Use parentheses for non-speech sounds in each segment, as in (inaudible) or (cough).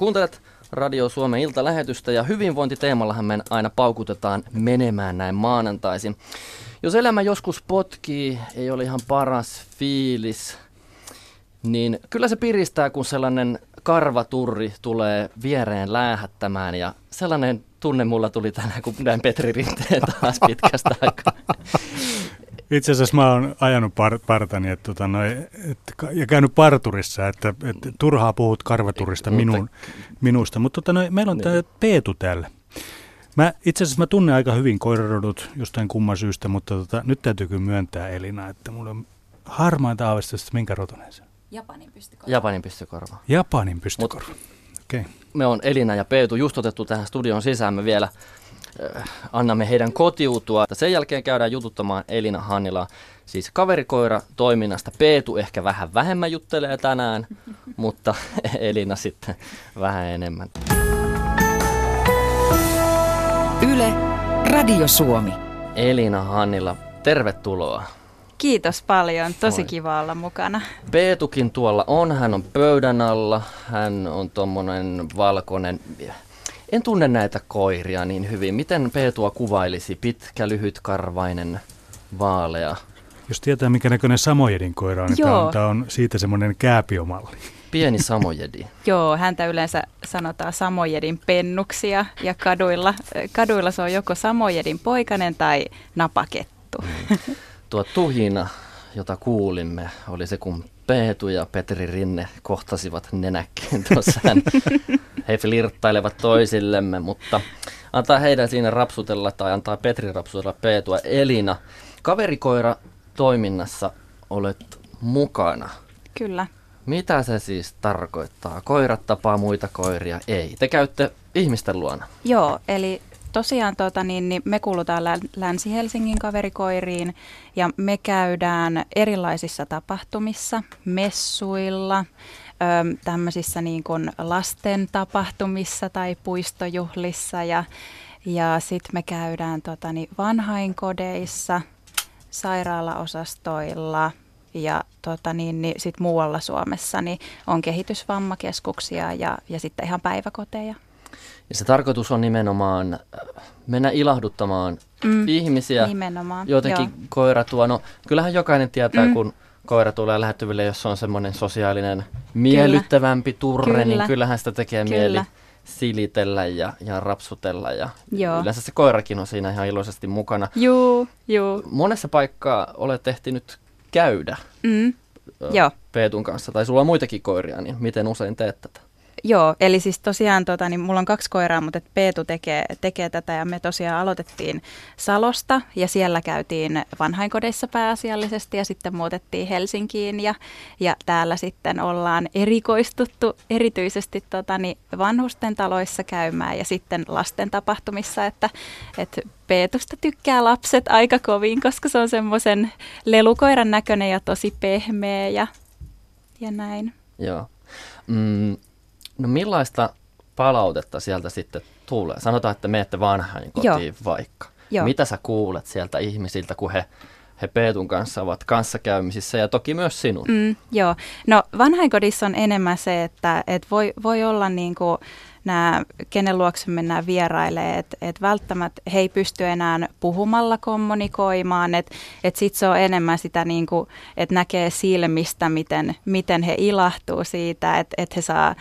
Kuuntelet Radio Suomen iltalähetystä ja hyvinvointiteemallahan me aina paukutetaan menemään näin maanantaisin. Jos elämä joskus potkii, ei ole ihan paras fiilis, niin kyllä se piristää, kun sellainen karvaturri tulee viereen lähettämään ja sellainen tunne mulla tuli tänään, kun näin Petri Rinteen taas pitkästä aikaa. Itse asiassa mä oon ajanut par, partani että, tota, noi, et, ja käynyt parturissa, että, että turhaa puhut karvaturista minun, minusta. Mutta tota, noi, meillä on niin. tämä Peetu täällä. Mä, itse asiassa mä tunnen aika hyvin koirarodut jostain kumman syystä, mutta tota, nyt täytyy kyllä myöntää Elina, että mulla on harmaita aavistusta, minkä rotunen se Japanin pystykorva. Japanin pystykorva. Japanin pystykorva. Mut, okay. Me on Elina ja Peetu just otettu tähän studion sisään. Me vielä äh, annamme heidän kotiutua. Sen jälkeen käydään jututtamaan Elina Hannila, siis kaverikoira toiminnasta. Peetu ehkä vähän vähemmän juttelee tänään, (laughs) mutta (laughs) Elina sitten vähän enemmän. Yle, Radio Suomi. Elina Hannila, tervetuloa. Kiitos paljon, tosi Moi. kiva olla mukana. Peetukin tuolla on, hän on pöydän alla, hän on tuommoinen valkoinen, en tunne näitä koiria niin hyvin. Miten Peetua kuvailisi? Pitkä, lyhytkarvainen, vaalea. Jos tietää, mikä näköinen Samojedin koira on, niin tämä on, siitä semmoinen kääpiomalli. Pieni (laughs) Samojedi. Joo, häntä yleensä sanotaan Samojedin pennuksia ja kaduilla, kaduilla se on joko Samojedin poikainen tai napakettu. Mm. Tuo tuhina, jota kuulimme, oli se, kun Peetu ja Petri Rinne kohtasivat nenäkkeen tuossa. (laughs) He flirttailevat toisillemme, mutta antaa heidän siinä rapsutella tai antaa Petri rapsutella Peetua. Elina, kaverikoira toiminnassa olet mukana. Kyllä. Mitä se siis tarkoittaa? Koirat tapaa muita koiria? Ei. Te käytte ihmisten luona. Joo, eli tosiaan tota, niin, niin me kuulutaan Länsi-Helsingin kaverikoiriin ja me käydään erilaisissa tapahtumissa, messuilla, tämmöisissä niin kuin lasten tapahtumissa tai puistojuhlissa ja, ja sitten me käydään tota, niin vanhainkodeissa, sairaalaosastoilla ja tota, niin, niin sit muualla Suomessa niin on kehitysvammakeskuksia ja, ja sitten ihan päiväkoteja. Ja se tarkoitus on nimenomaan äh, mennä ilahduttamaan mm, ihmisiä. Nimenomaan, Jotenkin joo. koira tuo, no kyllähän jokainen tietää, mm. kun koira tulee lähettyville, jos on semmoinen sosiaalinen miellyttävämpi turre, niin Kyllä. niin kyllähän sitä tekee Kyllä. mieli silitellä ja, ja rapsutella ja Joo. yleensä se koirakin on siinä ihan iloisesti mukana. Juu, juu. Monessa paikkaa olet ehtinyt käydä mm. Joo. Peetun kanssa, tai sulla on muitakin koiria, niin miten usein teet tätä? Joo, eli siis tosiaan tota, niin mulla on kaksi koiraa, mutta Peetu tekee, tekee tätä ja me tosiaan aloitettiin Salosta ja siellä käytiin vanhainkodeissa pääasiallisesti ja sitten muutettiin Helsinkiin ja, ja täällä sitten ollaan erikoistuttu erityisesti tota, niin vanhusten taloissa käymään ja sitten lasten tapahtumissa, että, että Peetusta tykkää lapset aika kovin, koska se on semmoisen lelukoiran näköinen ja tosi pehmeä ja, ja näin. Joo. Mm, No millaista palautetta sieltä sitten tulee? Sanotaan, että menette vanhain kotiin Joo. vaikka. Joo. Mitä sä kuulet sieltä ihmisiltä, kun he, he Peetun kanssa ovat kanssakäymisissä ja toki myös sinun? Mm, joo, no vanhainkodissa on enemmän se, että et voi, voi olla niin kuin nämä, kenen luokse mennään vierailemaan, että et välttämättä he ei pysty enää puhumalla kommunikoimaan, että et sitten se on enemmän sitä, niin että näkee silmistä, miten, miten he ilahtuu siitä, että et he saa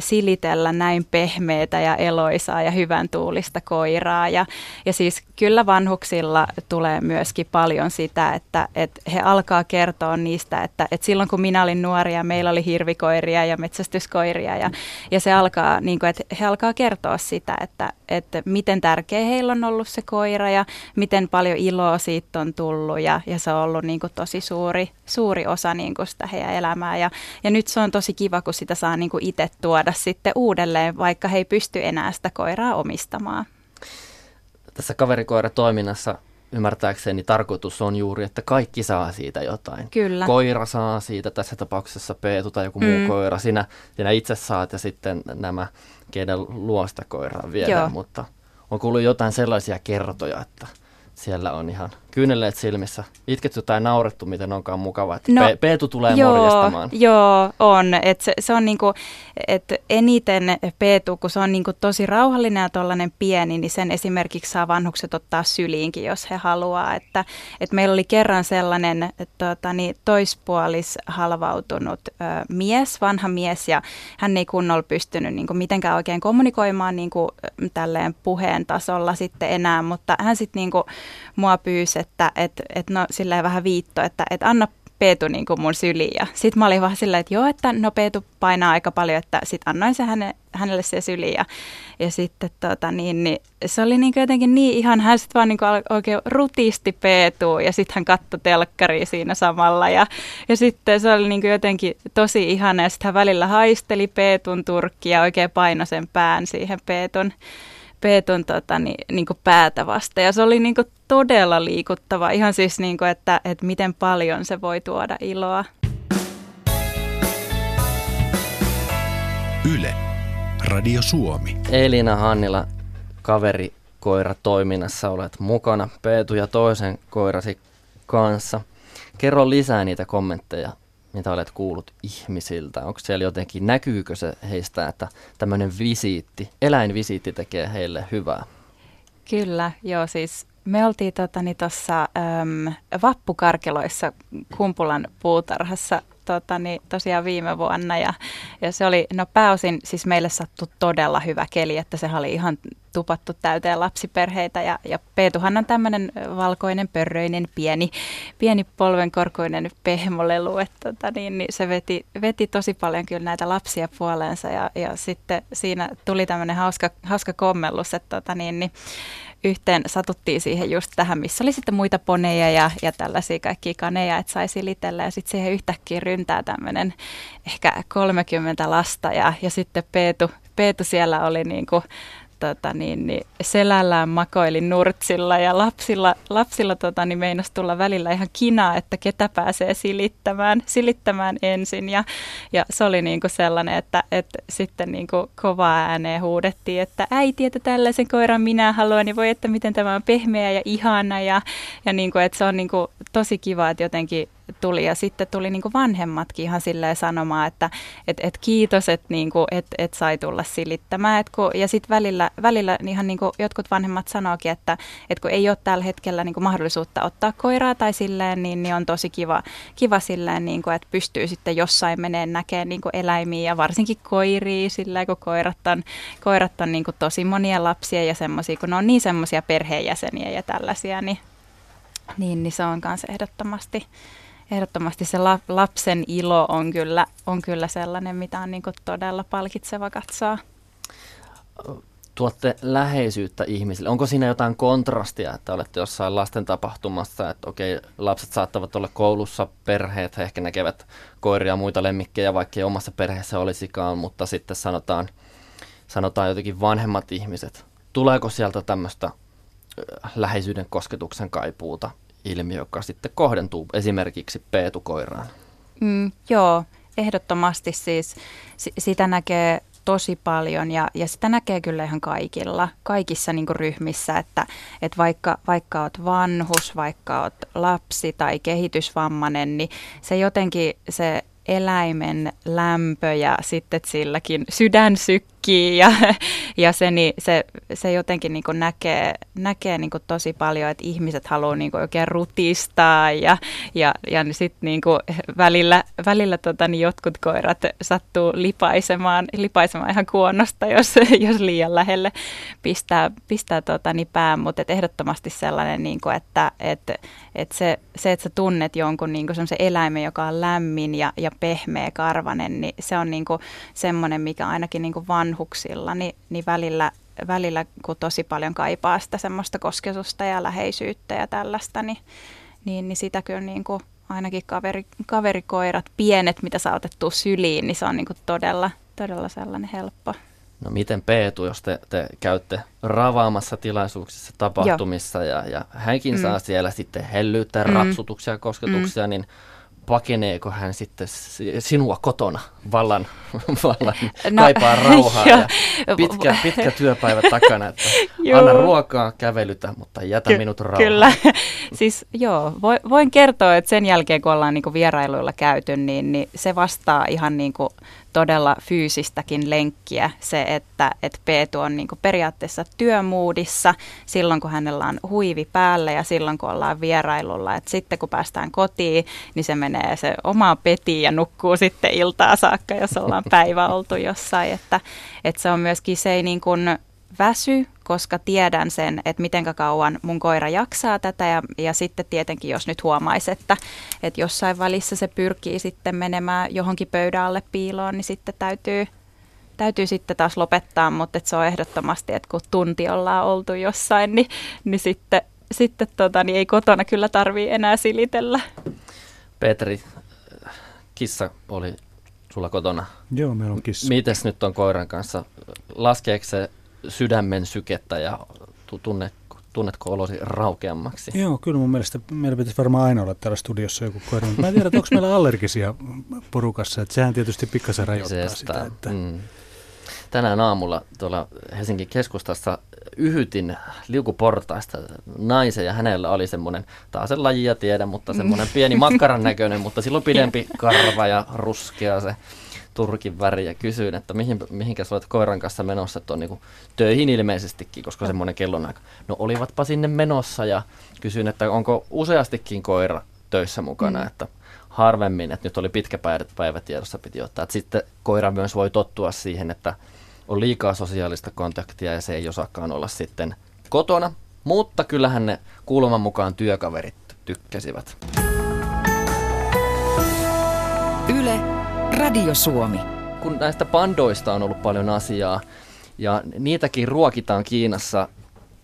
silitellä näin pehmeitä ja eloisaa ja hyvän tuulista koiraa. Ja, ja siis kyllä vanhuksilla tulee myöskin paljon sitä, että et he alkaa kertoa niistä, että et silloin kun minä olin nuoria, meillä oli hirvikoiria ja metsästyskoiria ja, ja se alkaa niin kuin, että he alkaa kertoa sitä, että, että miten tärkeä heillä on ollut se koira ja miten paljon iloa siitä on tullut ja, ja se on ollut niin kuin tosi suuri, suuri osa niin kuin sitä heidän elämää ja, ja nyt se on tosi kiva, kun sitä saa niin kuin itse tuoda sitten uudelleen, vaikka he ei pysty enää sitä koiraa omistamaan. Tässä kaverikoiratoiminnassa ymmärtääkseni tarkoitus on juuri, että kaikki saa siitä jotain. Kyllä. Koira saa siitä, tässä tapauksessa Peetu tai joku mm. muu koira. Sinä, sinä itse saat ja sitten nämä, keiden luosta koiraa viedään, mutta on kuullut jotain sellaisia kertoja, että siellä on ihan kyyneleet silmissä itketty tai naurettu, miten onkaan mukava, että No, Pe- Peetu tulee joo, morjastamaan. Joo, on. Et se, se on niinku, et eniten Peetu, kun se on niinku tosi rauhallinen ja tollainen pieni, niin sen esimerkiksi saa vanhukset ottaa syliinkin, jos he haluaa. Että, et meillä oli kerran sellainen tota, niin, toispuolis halvautunut ö, mies, vanha mies, ja hän ei kunnolla pystynyt niinku, mitenkään oikein kommunikoimaan niinku, tälleen puheen tasolla sitten enää, mutta hän sitten niinku, mua pyysi, että et, et no silleen vähän viitto, että et anna Peetu niin kuin mun syliin. Ja sit mä olin vaan silleen, että joo, että no Peetu painaa aika paljon, että sit annoin se häne, hänelle se syliin. Ja, ja sitten tota, niin, niin, se oli niin jotenkin niin ihan, hän sitten vaan niin kuin oikein rutisti Peetu ja sitten hän katsoi telkkaria siinä samalla. Ja, ja sitten se oli niin kuin jotenkin tosi ihana ja sitten hän välillä haisteli Peetun turkkia ja oikein painoi sen pään siihen Peetun Peetun tota, niin, niin kuin päätä vasta. Ja se oli niin kuin todella liikuttava. Ihan siis, niin kuin, että, että miten paljon se voi tuoda iloa. Yle. Radio Suomi. Elina Hannila, kaveri koira toiminnassa olet mukana Peetu ja toisen koirasi kanssa. Kerro lisää niitä kommentteja, mitä olet kuullut ihmisiltä. Onko siellä jotenkin, näkyykö se heistä, että tämmöinen visiitti, eläinvisiitti tekee heille hyvää? Kyllä, joo siis me oltiin tuossa tota, vappukarkeloissa Kumpulan puutarhassa totani, tosiaan viime vuonna ja, ja se oli, no pääosin siis meille sattu todella hyvä keli, että se oli ihan tupattu täyteen lapsiperheitä ja, ja Peetuhan on tämmöinen valkoinen, pörröinen, pieni, pieni polvenkorkuinen pehmolelu, että tota, niin, niin se veti, veti tosi paljon kyllä näitä lapsia puoleensa ja, ja sitten siinä tuli tämmöinen hauska, hauska kommellus, että tota, niin, niin, yhteen satuttiin siihen just tähän, missä oli sitten muita poneja ja, ja tällaisia kaikkia kaneja, että sai silitellä ja sitten siihen yhtäkkiä ryntää tämmöinen ehkä 30 lasta ja, ja sitten Peetu, Peetu siellä oli niin kuin tota, niin, niin selällään makoili nurtsilla ja lapsilla, lapsilla tota, niin meinasi tulla välillä ihan kinaa, että ketä pääsee silittämään, silittämään ensin. Ja, ja se oli niin kuin sellainen, että, että sitten niin kuin kovaa ääneen huudettiin, että äiti, että tällaisen koiran minä haluan, niin voi, että miten tämä on pehmeä ja ihana. Ja, ja niin kuin, että se on niin kuin tosi kiva, että jotenkin tuli. Ja sitten tuli niin kuin vanhemmatkin ihan silleen sanomaan, että et, et kiitos, että niin kuin, et, et sai tulla silittämään. Et kun, ja sitten välillä, välillä ihan niin kuin jotkut vanhemmat sanoikin, että et kun ei ole tällä hetkellä niin kuin mahdollisuutta ottaa koiraa tai silleen, niin, niin on tosi kiva, kiva silleen, niin kuin, että pystyy sitten jossain meneen näkemään niin kuin eläimiä ja varsinkin koiria silleen, kun koirat on, koirat on niin kuin tosi monia lapsia ja semmoisia, kun ne on niin semmoisia perheenjäseniä ja tällaisia, niin, niin, niin se on myös ehdottomasti ehdottomasti se la, lapsen ilo on kyllä, on kyllä sellainen, mitä on niin todella palkitseva katsoa. Tuotte läheisyyttä ihmisille. Onko siinä jotain kontrastia, että olette jossain lasten tapahtumassa, että okei, lapset saattavat olla koulussa, perheet, he ehkä näkevät koiria ja muita lemmikkejä, vaikka ei omassa perheessä olisikaan, mutta sitten sanotaan, sanotaan jotenkin vanhemmat ihmiset. Tuleeko sieltä tämmöistä läheisyyden kosketuksen kaipuuta ilmiö, joka sitten kohdentuu esimerkiksi peetukoiraan. Mm, joo, ehdottomasti siis sitä näkee tosi paljon ja, ja sitä näkee kyllä ihan kaikilla, kaikissa niin ryhmissä, että, että vaikka, vaikka oot vanhus, vaikka oot lapsi tai kehitysvammainen, niin se jotenkin se eläimen lämpö ja sitten silläkin sydän sykkii ja, ja se, niin, se, se jotenkin niin näkee, näkee niin tosi paljon, että ihmiset haluaa niin oikein rutistaa ja, ja, ja sitten niin välillä, välillä tota, niin jotkut koirat sattuu lipaisemaan, lipaisemaan ihan kuonnosta, jos, jos liian lähelle pistää, pistää tota, niin pään, mutta ehdottomasti sellainen, niin kuin, että et, et se, se, että sä tunnet jonkun niin semmoisen eläimen, joka on lämmin ja, ja pehmeä karvanen, niin se on niin semmoinen, mikä ainakin niin vanhuksilla, niin, niin välillä, välillä kun tosi paljon kaipaa sitä semmoista kosketusta ja läheisyyttä ja tällaista, niin, niin, niin sitä kyllä niin kuin ainakin kaveri, kaverikoirat, pienet, mitä saa otettua syliin, niin se on niin kuin todella, todella sellainen helppo. No miten Peetu, jos te, te käytte ravaamassa tilaisuuksissa, tapahtumissa ja, ja hänkin mm. saa siellä sitten hellyyttä, mm. rapsutuksia, kosketuksia, mm. niin pakeneeko hän sitten sinua kotona vallan, (laughs) vallan no, kaipaa rauhaa ja pitkä, pitkä työpäivä takana, että anna ruokaa, kävelytä, mutta jätä Ky- minut rauhaan. Kyllä, (laughs) siis joo, voin kertoa, että sen jälkeen kun ollaan niinku vierailuilla käyty, niin, niin se vastaa ihan niinku todella fyysistäkin lenkkiä se, että, että Peetu on niin periaatteessa työmuudissa silloin, kun hänellä on huivi päällä ja silloin, kun ollaan vierailulla. Et sitten kun päästään kotiin, niin se menee se oma peti ja nukkuu sitten iltaa saakka, jos ollaan (laughs) päivä oltu jossain. Että, että se on myöskin se ei niin kuin väsy, koska tiedän sen, että miten kauan mun koira jaksaa tätä ja, ja sitten tietenkin, jos nyt huomaisi, että, että jossain välissä se pyrkii sitten menemään johonkin pöydän alle piiloon, niin sitten täytyy, täytyy sitten taas lopettaa, mutta että se on ehdottomasti, että kun tunti ollaan oltu jossain, niin, niin sitten, sitten tota, niin ei kotona kyllä tarvii enää silitellä. Petri, kissa oli sulla kotona. Joo, meillä on kissa. Mites nyt on koiran kanssa? Laskeeko se sydämen sykettä ja tunnet, tunnetko olosi raukeammaksi? Joo, kyllä mun mielestä meillä pitäisi varmaan aina olla täällä studiossa joku koira. Mä en tiedä, onko meillä allergisia porukassa, että sehän tietysti pikkasen rajoittaa sitä. Että... Mm. Tänään aamulla tuolla Helsingin keskustassa yhytin liukuportaista naisen ja hänellä oli semmoinen, taas sen lajia tiedä, mutta semmoinen pieni makkaran näköinen, mutta silloin pidempi (laughs) karva ja ruskea se turkin väri ja kysyin, että mihin, mihinkä olet koiran kanssa menossa, että on niin töihin ilmeisestikin, koska semmoinen kellonaika. No olivatpa sinne menossa ja kysyin, että onko useastikin koira töissä mukana, mm. että harvemmin, että nyt oli pitkä päivä, päivä tiedossa piti ottaa. Että sitten koira myös voi tottua siihen, että on liikaa sosiaalista kontaktia ja se ei osaakaan olla sitten kotona, mutta kyllähän ne kuuleman mukaan työkaverit tykkäsivät. Radio Suomi. Kun näistä pandoista on ollut paljon asiaa ja niitäkin ruokitaan Kiinassa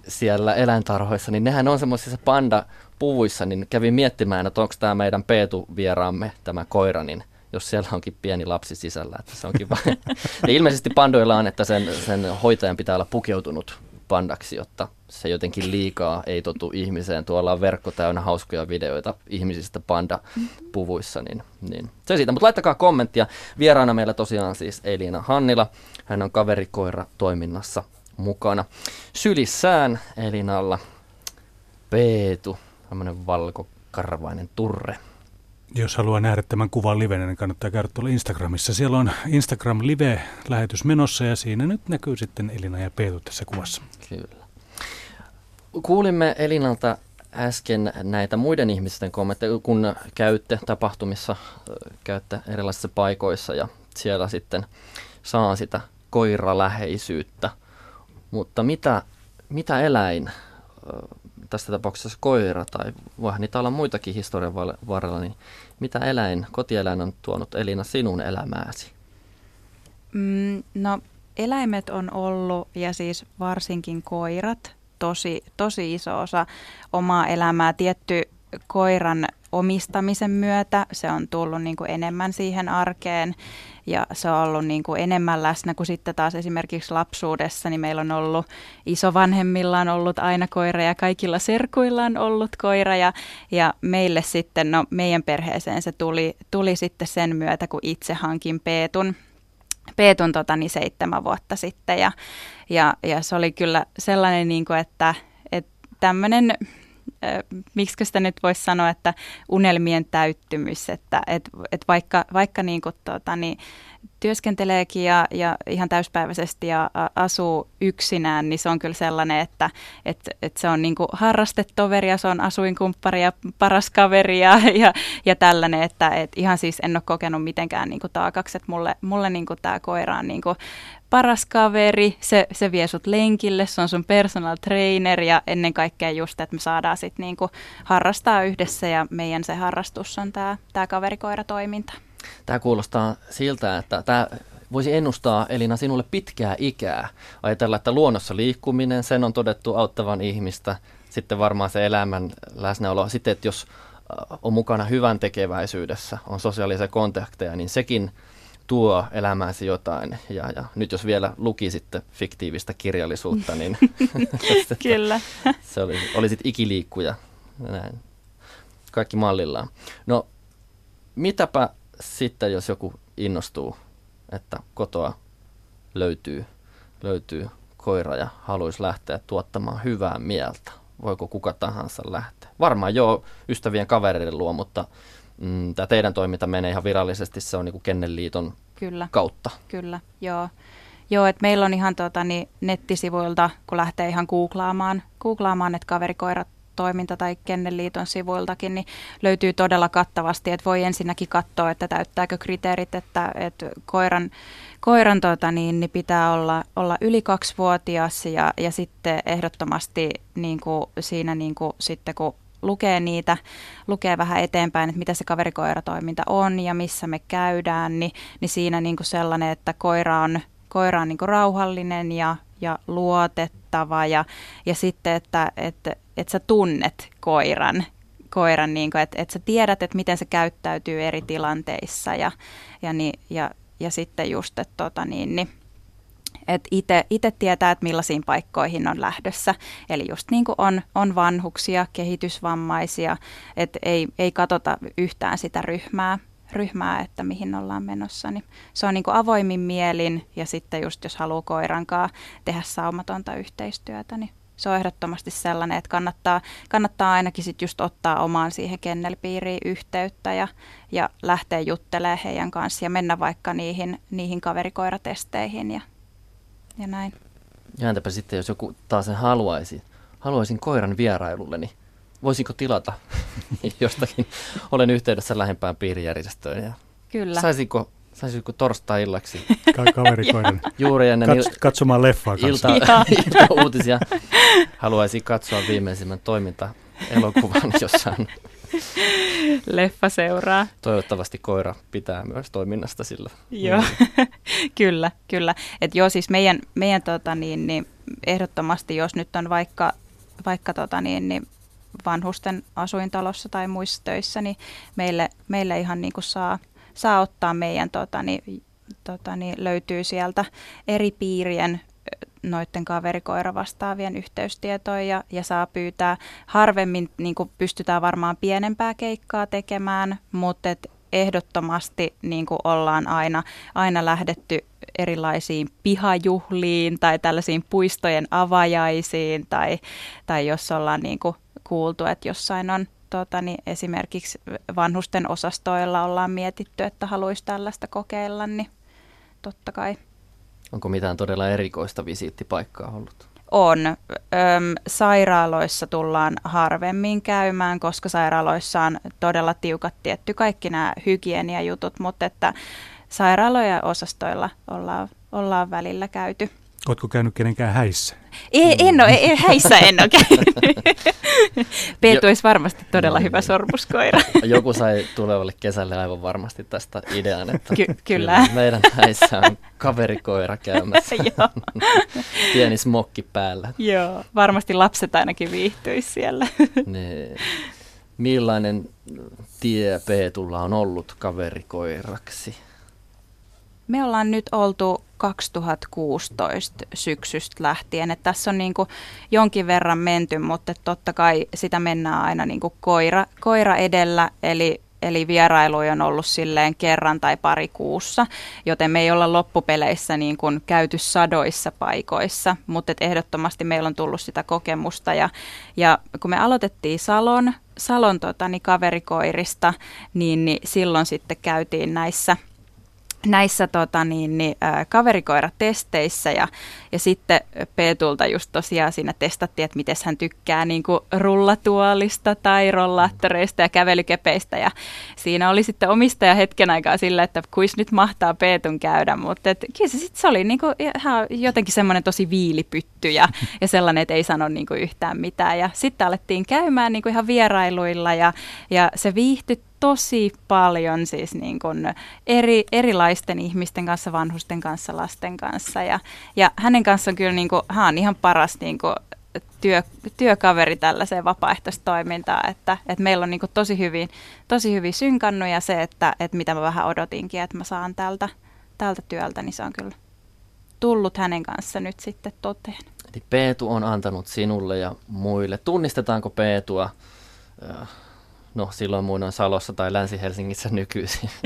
siellä eläintarhoissa, niin nehän on semmoisissa panda-puvuissa, niin kävin miettimään, että onko tämä meidän Peetu-vieraamme, tämä koira, niin jos siellä onkin pieni lapsi sisällä. Että se onkin vain. (laughs) ja ilmeisesti pandoilla on, että sen, sen hoitajan pitää olla pukeutunut pandaksi, jotta se jotenkin liikaa ei totu ihmiseen. Tuolla on verkko täynnä hauskoja videoita ihmisistä panda-puvuissa, niin, niin se siitä. Mutta laittakaa kommenttia. Vieraana meillä tosiaan siis Elina Hannila. Hän on kaverikoira toiminnassa mukana. Sylissään Elinalla Peetu, tämmöinen valkokarvainen turre. Jos haluaa nähdä tämän kuvan livenä, niin kannattaa käydä tuolla Instagramissa. Siellä on Instagram Live-lähetys menossa ja siinä nyt näkyy sitten Elina ja Peetu tässä kuvassa. Kyllä. Kuulimme Elinalta äsken näitä muiden ihmisten kommentteja, kun käytte tapahtumissa, käytte erilaisissa paikoissa ja siellä sitten saa sitä koiraläheisyyttä. Mutta mitä, mitä eläin, tässä tapauksessa koira tai voihan niitä olla muitakin historian varrella, niin mitä eläin, kotieläin on tuonut Elina sinun elämääsi? Mm, no eläimet on ollut ja siis varsinkin koirat tosi, tosi iso osa omaa elämää. Tietty koiran omistamisen myötä. Se on tullut niin kuin enemmän siihen arkeen ja se on ollut niin kuin enemmän läsnä kuin sitten taas esimerkiksi lapsuudessa, niin meillä on ollut isovanhemmilla on ollut aina koira ja kaikilla serkuilla on ollut koira ja, ja meille sitten, no meidän perheeseen se tuli, tuli sitten sen myötä, kun itse hankin Peetun, Peetun tota, niin seitsemän vuotta sitten ja, ja, ja se oli kyllä sellainen, niin kuin, että, että tämmöinen miksi sitä nyt voisi sanoa, että unelmien täyttymys, että et, et vaikka, vaikka niin kuin, tota, niin, työskenteleekin ja, ja ihan täyspäiväisesti ja asuu yksinään, niin se on kyllä sellainen, että et, et se on niin kuin harrastetoveri ja se on asuinkumppari ja paras kaveri ja, ja, ja tällainen, että et ihan siis en ole kokenut mitenkään niin kuin taakaksi, että mulle, mulle niin kuin tämä koira on niin kuin paras kaveri, se, se vie sut lenkille, se on sun personal trainer ja ennen kaikkea just, että me saadaan sitten niinku harrastaa yhdessä ja meidän se harrastus on tämä tää kaverikoiratoiminta. Tämä kuulostaa siltä, että tämä voisi ennustaa Elina sinulle pitkää ikää. Ajatella, että luonnossa liikkuminen, sen on todettu auttavan ihmistä. Sitten varmaan se elämän läsnäolo. Sitten, että jos äh, on mukana hyvän tekeväisyydessä, on sosiaalisia kontakteja, niin sekin tuo elämääsi jotain. Ja, ja nyt jos vielä luki sitten fiktiivistä kirjallisuutta, niin (laughs) Kyllä. (laughs) se oli, olisit ikiliikkuja. Näin. Kaikki mallillaan. No mitäpä sitten, jos joku innostuu, että kotoa löytyy, löytyy koira ja haluaisi lähteä tuottamaan hyvää mieltä? Voiko kuka tahansa lähteä? Varmaan joo ystävien kavereiden luo, mutta mm, tämä teidän toiminta menee ihan virallisesti, se on niin Kennelliiton Kyllä, kautta. kyllä, joo. Joo, että meillä on ihan tota, niin nettisivuilta, kun lähtee ihan googlaamaan, googlaamaan että kaverikoirat toiminta tai Kennelliiton sivuiltakin, niin löytyy todella kattavasti, että voi ensinnäkin katsoa, että täyttääkö kriteerit, että, että koiran, koiran tota, niin, niin pitää olla, olla yli kaksivuotias ja, ja sitten ehdottomasti niin kuin siinä niin kuin, sitten kun lukee niitä, lukee vähän eteenpäin, että mitä se kaverikoiratoiminta on ja missä me käydään, niin, niin siinä niin kuin sellainen, että koira on, koira on niin kuin rauhallinen ja, ja luotettava ja, ja sitten, että, että, että sä tunnet koiran, koiran niin kuin, että, että sä tiedät, että miten se käyttäytyy eri tilanteissa ja, ja, niin, ja, ja sitten just, että tota niin, niin, että itse tietää, että millaisiin paikkoihin on lähdössä. Eli just niin kuin on, on vanhuksia, kehitysvammaisia, että ei, ei katsota yhtään sitä ryhmää, ryhmää, että mihin ollaan menossa. Niin se on niin kuin avoimin mielin ja sitten just jos haluaa koirankaa tehdä saumatonta yhteistyötä, niin se on ehdottomasti sellainen, että kannattaa, kannattaa ainakin sit just ottaa omaan siihen kennelpiiriin yhteyttä ja, ja lähteä juttelemaan heidän kanssa ja mennä vaikka niihin, niihin kaverikoiratesteihin ja ja näin. Ja entäpä sitten, jos joku taas sen haluaisi, haluaisin koiran vierailulle, niin voisinko tilata (laughs) jostakin? Olen yhteydessä lähempään piirijärjestöön. Ja Kyllä. Saisinko, saisinko torstai-illaksi (laughs) Ka- kaverikoiden juuri ennen Kats- katsomaan leffaa kanssa. ilta, ilta-uutisia haluaisin katsoa viimeisimmän toiminta-elokuvan, (laughs) jossa on Leffa seuraa. toivottavasti koira pitää myös toiminnasta sillä. Joo, kyllä, kyllä. Et joo, siis meidän, meidän tota niin, niin ehdottomasti, jos nyt on vaikka, vaikka tota niin, niin vanhusten asuintalossa tai muissa töissä, niin meille, meille ihan niin kuin saa, saa ottaa meidän, tota niin, tota niin, löytyy sieltä eri piirien noiden kaverikoira vastaavien yhteystietoja ja, ja saa pyytää. Harvemmin niin kuin pystytään varmaan pienempää keikkaa tekemään, mutta et ehdottomasti niin kuin ollaan aina, aina lähdetty erilaisiin pihajuhliin tai tällaisiin puistojen avajaisiin tai, tai jos ollaan niin kuin kuultu, että jossain on tota, niin esimerkiksi vanhusten osastoilla ollaan mietitty, että haluaisi tällaista kokeilla, niin totta kai Onko mitään todella erikoista visiittipaikkaa ollut? On. Öm, sairaaloissa tullaan harvemmin käymään, koska sairaaloissa on todella tiukat tietty kaikki nämä hygieniajutut, mutta että sairaaloja osastoilla ollaan, ollaan välillä käyty. Oletko käynyt kenenkään häissä? Ei, en ole, ei, häissä en ole käynyt. (laughs) Peetu olisi varmasti todella hyvä sormuskoira. (laughs) Joku sai tulevalle kesälle aivan varmasti tästä idean, että Ky- kyllä. meidän häissä on kaverikoira käymässä. (laughs) Joo. Pieni smokki päällä. Joo, varmasti lapset ainakin viihtyisi siellä. Niin. Millainen tie Peetulla on ollut kaverikoiraksi? Me ollaan nyt oltu 2016 syksystä lähtien, että tässä on niin kuin jonkin verran menty, mutta totta kai sitä mennään aina niin kuin koira, koira edellä, eli Eli vierailuja on ollut silleen kerran tai pari kuussa, joten me ei olla loppupeleissä niin käyty sadoissa paikoissa, mutta et ehdottomasti meillä on tullut sitä kokemusta. Ja, ja kun me aloitettiin Salon, Salon tota, niin kaverikoirista, niin, niin silloin sitten käytiin näissä – näissä tota, niin, niin, äh, kaverikoiratesteissä ja, ja sitten Peetulta just tosiaan siinä testattiin, että miten hän tykkää niin kuin rullatuolista tai rollaattoreista ja kävelykepeistä. Ja siinä oli sitten omistaja hetken aikaa sillä, että kuis nyt mahtaa Peetun käydä, mutta et, kyllä se sitten se oli niin kuin, ihan jotenkin semmoinen tosi viilipytty ja, (laughs) ja sellainen, että ei sano niin kuin yhtään mitään. Ja sitten alettiin käymään niin kuin ihan vierailuilla ja, ja se viihtyi tosi paljon siis niin kuin eri, erilaisten ihmisten kanssa, vanhusten kanssa, lasten kanssa. Ja, ja hänen kanssaan on kyllä, niin kuin, hän on ihan paras niin kuin, työ, työkaveri tällaiseen vapaaehtoistoimintaan, että, että meillä on niin kuin, tosi, hyvin, tosi hyvin synkannut ja se, että, että mitä mä vähän odotinkin, että mä saan tältä, tältä työltä, niin se on kyllä tullut hänen kanssa nyt sitten toteen. Eli Peetu on antanut sinulle ja muille. Tunnistetaanko Peetua No silloin muinoin Salossa tai Länsi-Helsingissä nykyisin. (laughs)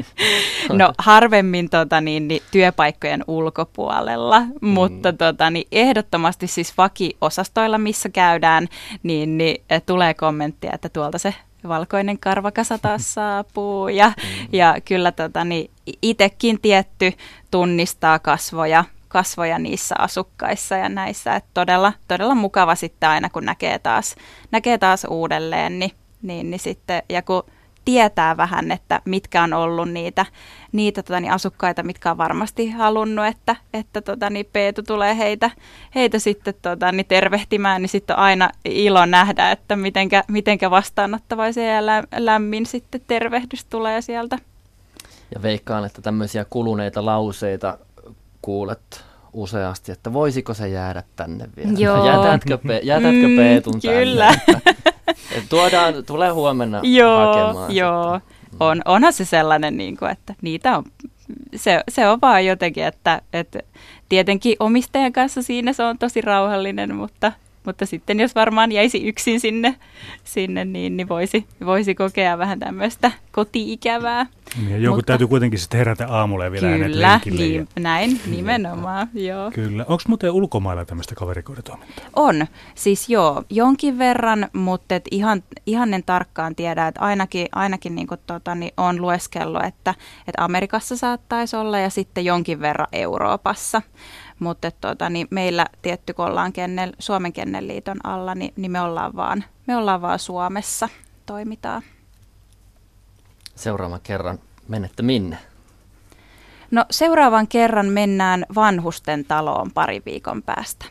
No harvemmin tota, niin, niin, työpaikkojen ulkopuolella, mm. mutta tota, niin, ehdottomasti siis vakiosastoilla, missä käydään, niin, niin tulee kommenttia, että tuolta se valkoinen karvakasa taas (laughs) saapuu. Ja, mm. ja kyllä tota, niin, itsekin tietty tunnistaa kasvoja kasvoja niissä asukkaissa ja näissä. Että todella, todella mukava sitten aina, kun näkee taas, näkee taas uudelleen, niin, niin, niin sitten, ja kun tietää vähän, että mitkä on ollut niitä, niitä tota, niin asukkaita, mitkä on varmasti halunnut, että, että tota, niin Peetu tulee heitä, heitä sitten tota, niin tervehtimään, niin sitten on aina ilo nähdä, että mitenkä, mitenkä vastaanottavaisia ja lämmin sitten tervehdys tulee sieltä. Ja veikkaan, että tämmöisiä kuluneita lauseita kuulet useasti, että voisiko se jäädä tänne vielä? Joo. Jätätkö, pe- jätätkö mm, Peetun tänne? Kyllä. Että, tuodaan, tulee huomenna joo, hakemaan. Joo, sitä. on, onhan se sellainen, niin kuin, että niitä on, se, se on vaan jotenkin, että, että tietenkin omistajan kanssa siinä se on tosi rauhallinen, mutta mutta sitten jos varmaan jäisi yksin sinne, sinne niin, niin voisi, voisi kokea vähän tämmöistä koti-ikävää. Niin, ja joku mutta, täytyy kuitenkin sitten herätä aamulla ja vielä Kyllä, niin, näin (laughs) nimenomaan, joo. Kyllä. Onko muuten ulkomailla tämmöistä kaverikoidetoimintaa? On, siis joo, jonkin verran, mutta et ihan, ihan en tarkkaan tiedä, että ainakin, ainakin niin kuin, tota, niin on lueskellut, että, että Amerikassa saattaisi olla ja sitten jonkin verran Euroopassa. Mutta tuota, niin meillä tietty, kun ollaan kennel, Suomen Kennelliiton alla, niin, niin me, ollaan vaan, me ollaan vaan Suomessa toimitaan. Seuraavan kerran menette minne? No seuraavan kerran mennään vanhusten taloon pari viikon päästä.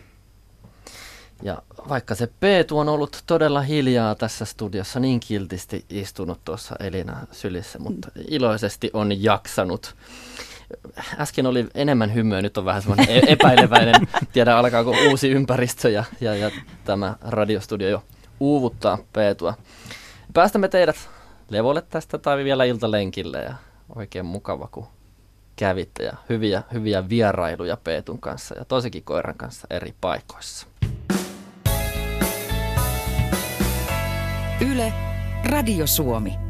Ja vaikka se Peetu on ollut todella hiljaa tässä studiossa, niin kiltisti istunut tuossa Elina sylissä, mutta iloisesti on jaksanut äsken oli enemmän hymyä, nyt on vähän semmoinen e- (laughs) epäileväinen. Tiedä alkaako uusi ympäristö ja, ja, ja tämä radiostudio jo uuvuttaa Peetua. Päästämme teidät levolle tästä tai vielä iltalenkille ja oikein mukava, kun kävitte ja hyviä, hyviä vierailuja Peetun kanssa ja tosikin koiran kanssa eri paikoissa. Yle, Radio Suomi.